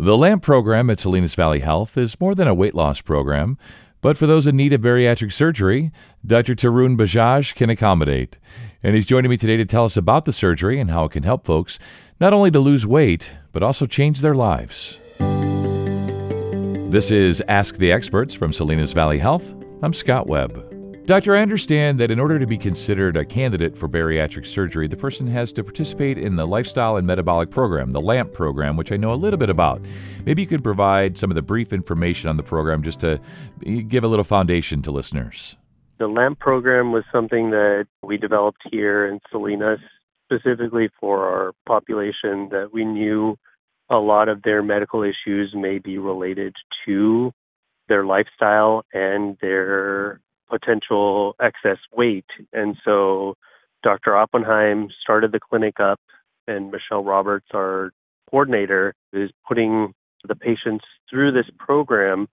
The LAMP program at Salinas Valley Health is more than a weight loss program, but for those in need of bariatric surgery, Dr. Tarun Bajaj can accommodate. And he's joining me today to tell us about the surgery and how it can help folks not only to lose weight, but also change their lives. This is Ask the Experts from Salinas Valley Health. I'm Scott Webb. Doctor, I understand that in order to be considered a candidate for bariatric surgery, the person has to participate in the Lifestyle and Metabolic Program, the LAMP program, which I know a little bit about. Maybe you could provide some of the brief information on the program just to give a little foundation to listeners. The LAMP program was something that we developed here in Salinas specifically for our population that we knew a lot of their medical issues may be related to their lifestyle and their potential excess weight. And so Dr. Oppenheim started the clinic up, and Michelle Roberts, our coordinator, is putting the patients through this program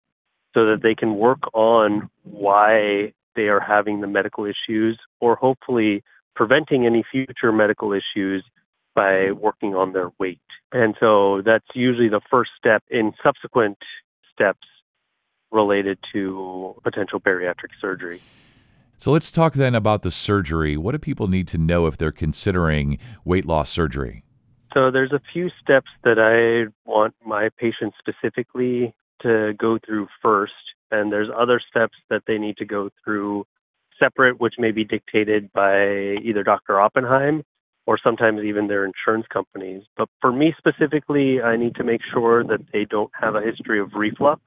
so that they can work on why they are having the medical issues or hopefully preventing any future medical issues by working on their weight. And so that's usually the first step in subsequent steps related to potential bariatric surgery. So let's talk then about the surgery. What do people need to know if they're considering weight loss surgery? So there's a few steps that I want my patients specifically to go through first, and there's other steps that they need to go through separate, which may be dictated by either Dr. Oppenheim or sometimes even their insurance companies. But for me specifically, I need to make sure that they don't have a history of reflux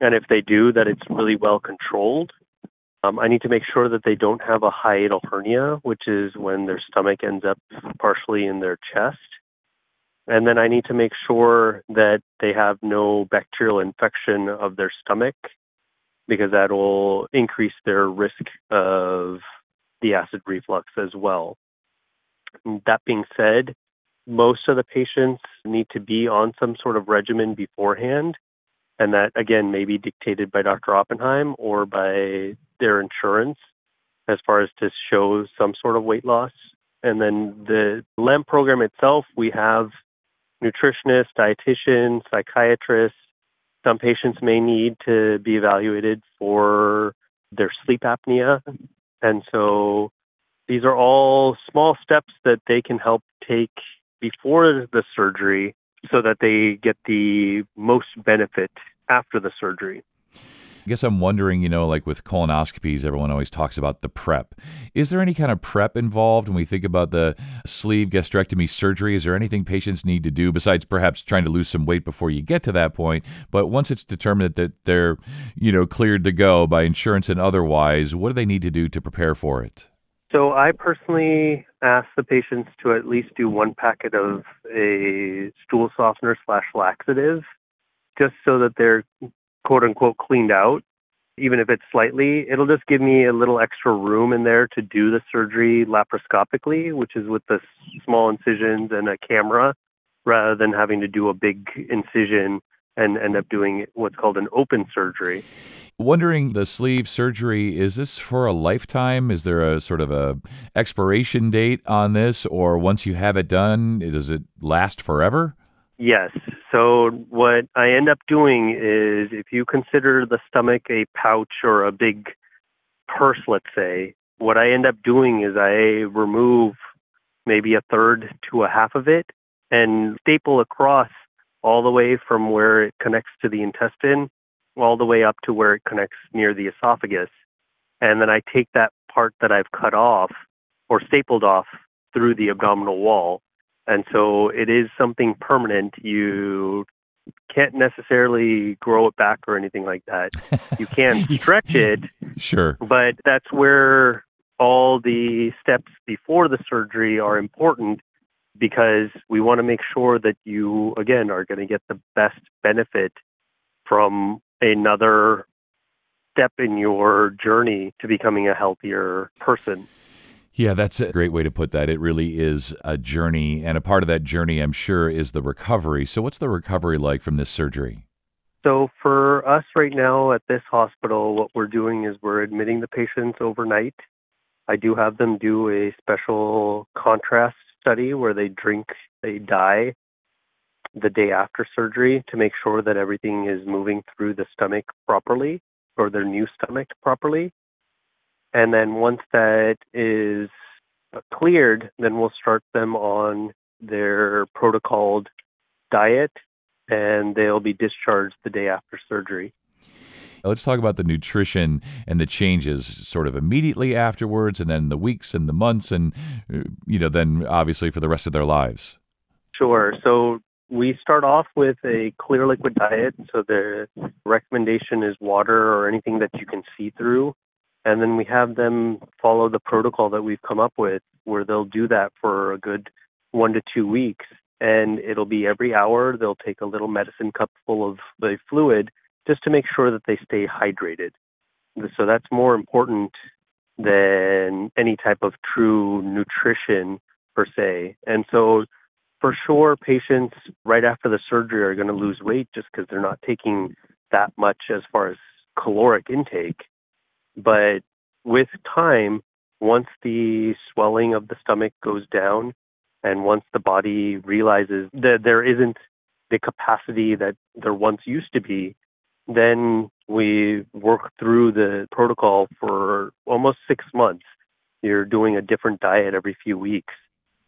and if they do, that it's really well controlled. Um, I need to make sure that they don't have a hiatal hernia, which is when their stomach ends up partially in their chest. And then I need to make sure that they have no bacterial infection of their stomach because that will increase their risk of the acid reflux as well. That being said, most of the patients need to be on some sort of regimen beforehand and that again may be dictated by Dr. Oppenheim or by their insurance as far as to show some sort of weight loss. And then the LAMP program itself, we have nutritionists, dietitians, psychiatrists. Some patients may need to be evaluated for their sleep apnea. And so these are all small steps that they can help take before the surgery so that they get the most benefit after the surgery. I guess I'm wondering, you know, like with colonoscopies, everyone always talks about the prep. Is there any kind of prep involved when we think about the sleeve gastrectomy surgery? Is there anything patients need to do besides perhaps trying to lose some weight before you get to that point? But once it's determined that they're, you know, cleared to go by insurance and otherwise, what do they need to do to prepare for it? So I personally ask the patients to at least do one packet of a stool softener slash laxative, just so that they're quote unquote cleaned out. Even if it's slightly, it'll just give me a little extra room in there to do the surgery laparoscopically, which is with the small incisions and a camera, rather than having to do a big incision and end up doing what's called an open surgery. Wondering the sleeve surgery is this for a lifetime? Is there a sort of a expiration date on this or once you have it done, does it last forever? Yes. So what I end up doing is if you consider the stomach a pouch or a big purse, let's say, what I end up doing is I remove maybe a third to a half of it and staple across all the way from where it connects to the intestine all the way up to where it connects near the esophagus. And then I take that part that I've cut off or stapled off through the abdominal wall. And so it is something permanent. You can't necessarily grow it back or anything like that. You can stretch it. Sure. But that's where all the steps before the surgery are important because we want to make sure that you, again, are going to get the best benefit from another step in your journey to becoming a healthier person. Yeah, that's a great way to put that. It really is a journey, and a part of that journey, I'm sure, is the recovery. So, what's the recovery like from this surgery? So, for us right now at this hospital, what we're doing is we're admitting the patients overnight. I do have them do a special contrast study where they drink they dye the day after surgery to make sure that everything is moving through the stomach properly or their new stomach properly. And then once that is uh, cleared, then we'll start them on their protocoled diet and they'll be discharged the day after surgery. Let's talk about the nutrition and the changes sort of immediately afterwards and then the weeks and the months and uh, you know then obviously for the rest of their lives. Sure. So we start off with a clear liquid diet. So the recommendation is water or anything that you can see through. And then we have them follow the protocol that we've come up with where they'll do that for a good one to two weeks. And it'll be every hour, they'll take a little medicine cup full of the fluid just to make sure that they stay hydrated. So that's more important than any type of true nutrition per se. And so for sure, patients right after the surgery are going to lose weight just because they're not taking that much as far as caloric intake. But with time, once the swelling of the stomach goes down and once the body realizes that there isn't the capacity that there once used to be, then we work through the protocol for almost six months. You're doing a different diet every few weeks.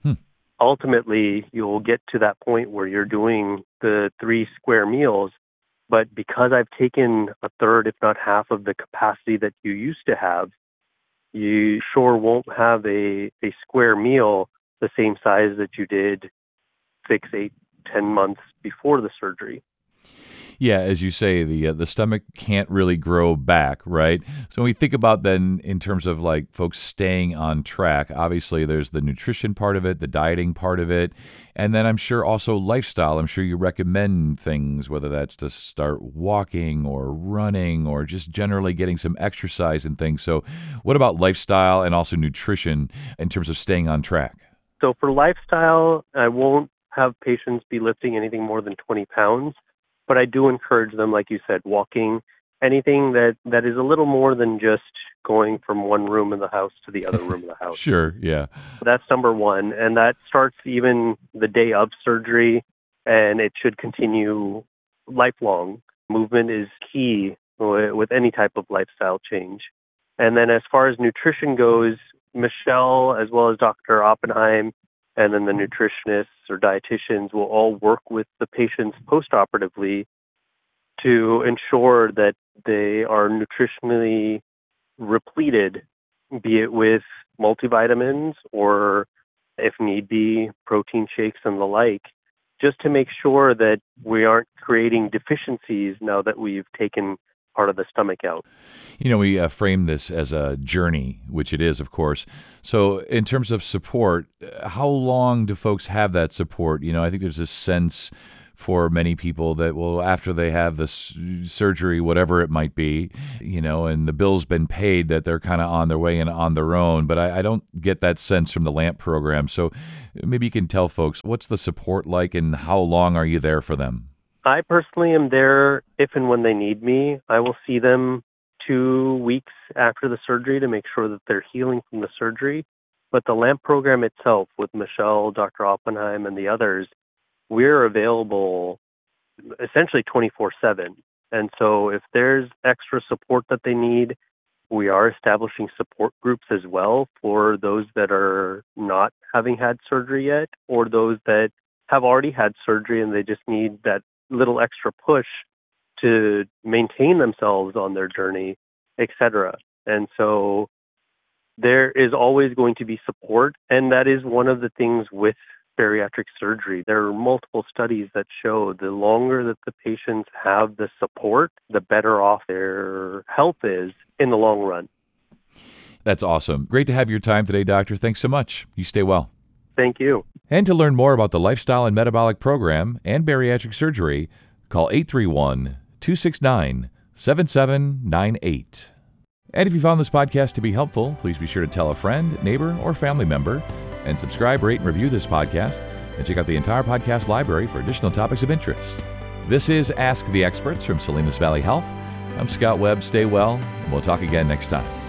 Hmm. Ultimately, you'll get to that point where you're doing the three square meals. But because I've taken a third, if not half, of the capacity that you used to have, you sure won't have a, a square meal the same size that you did six, eight, ten months before the surgery yeah, as you say, the uh, the stomach can't really grow back, right? So when we think about then in terms of like folks staying on track, obviously there's the nutrition part of it, the dieting part of it, and then I'm sure also lifestyle. I'm sure you recommend things, whether that's to start walking or running or just generally getting some exercise and things. So, what about lifestyle and also nutrition in terms of staying on track? So for lifestyle, I won't have patients be lifting anything more than 20 pounds but I do encourage them, like you said, walking, anything that that is a little more than just going from one room in the house to the other room of the house. sure, yeah. That's number one, and that starts even the day of surgery, and it should continue lifelong. Movement is key with any type of lifestyle change. And then as far as nutrition goes, Michelle, as well as Dr. Oppenheim, and then the mm-hmm. nutritionists or dietitians will all work with the patients postoperatively to ensure that they are nutritionally repleted, be it with multivitamins or, if need be, protein shakes and the like, just to make sure that we aren't creating deficiencies now that we've taken part of the stomach out. You know, we uh, frame this as a journey, which it is, of course. So, in terms of support, uh, how long do folks have that support? You know, I think there's a sense for many people that well after they have this surgery whatever it might be you know and the bill's been paid that they're kind of on their way and on their own but I, I, don't get that sense from the lamp program so maybe you can tell folks what's the support like and how long are you there for them I personally am there if and when they need me. I will see them two weeks after the surgery to make sure that they're healing from the surgery. But the LAMP program itself, with Michelle, Dr. Oppenheim, and the others, we're available essentially 24 7. And so if there's extra support that they need, we are establishing support groups as well for those that are not having had surgery yet or those that have already had surgery and they just need that little extra push to maintain themselves on their journey, etc. And so there is always going to be support, and that is one of the things with bariatric surgery. There are multiple studies that show the longer that the patients have the support, the better off their health is in the long run. That's awesome. Great to have your time today, Doctor. Thanks so much. You stay well. Thank you. And to learn more about the Lifestyle and Metabolic Program and bariatric surgery, call 831 269 7798. And if you found this podcast to be helpful, please be sure to tell a friend, neighbor, or family member, and subscribe, rate, and review this podcast, and check out the entire podcast library for additional topics of interest. This is Ask the Experts from Salinas Valley Health. I'm Scott Webb. Stay well, and we'll talk again next time.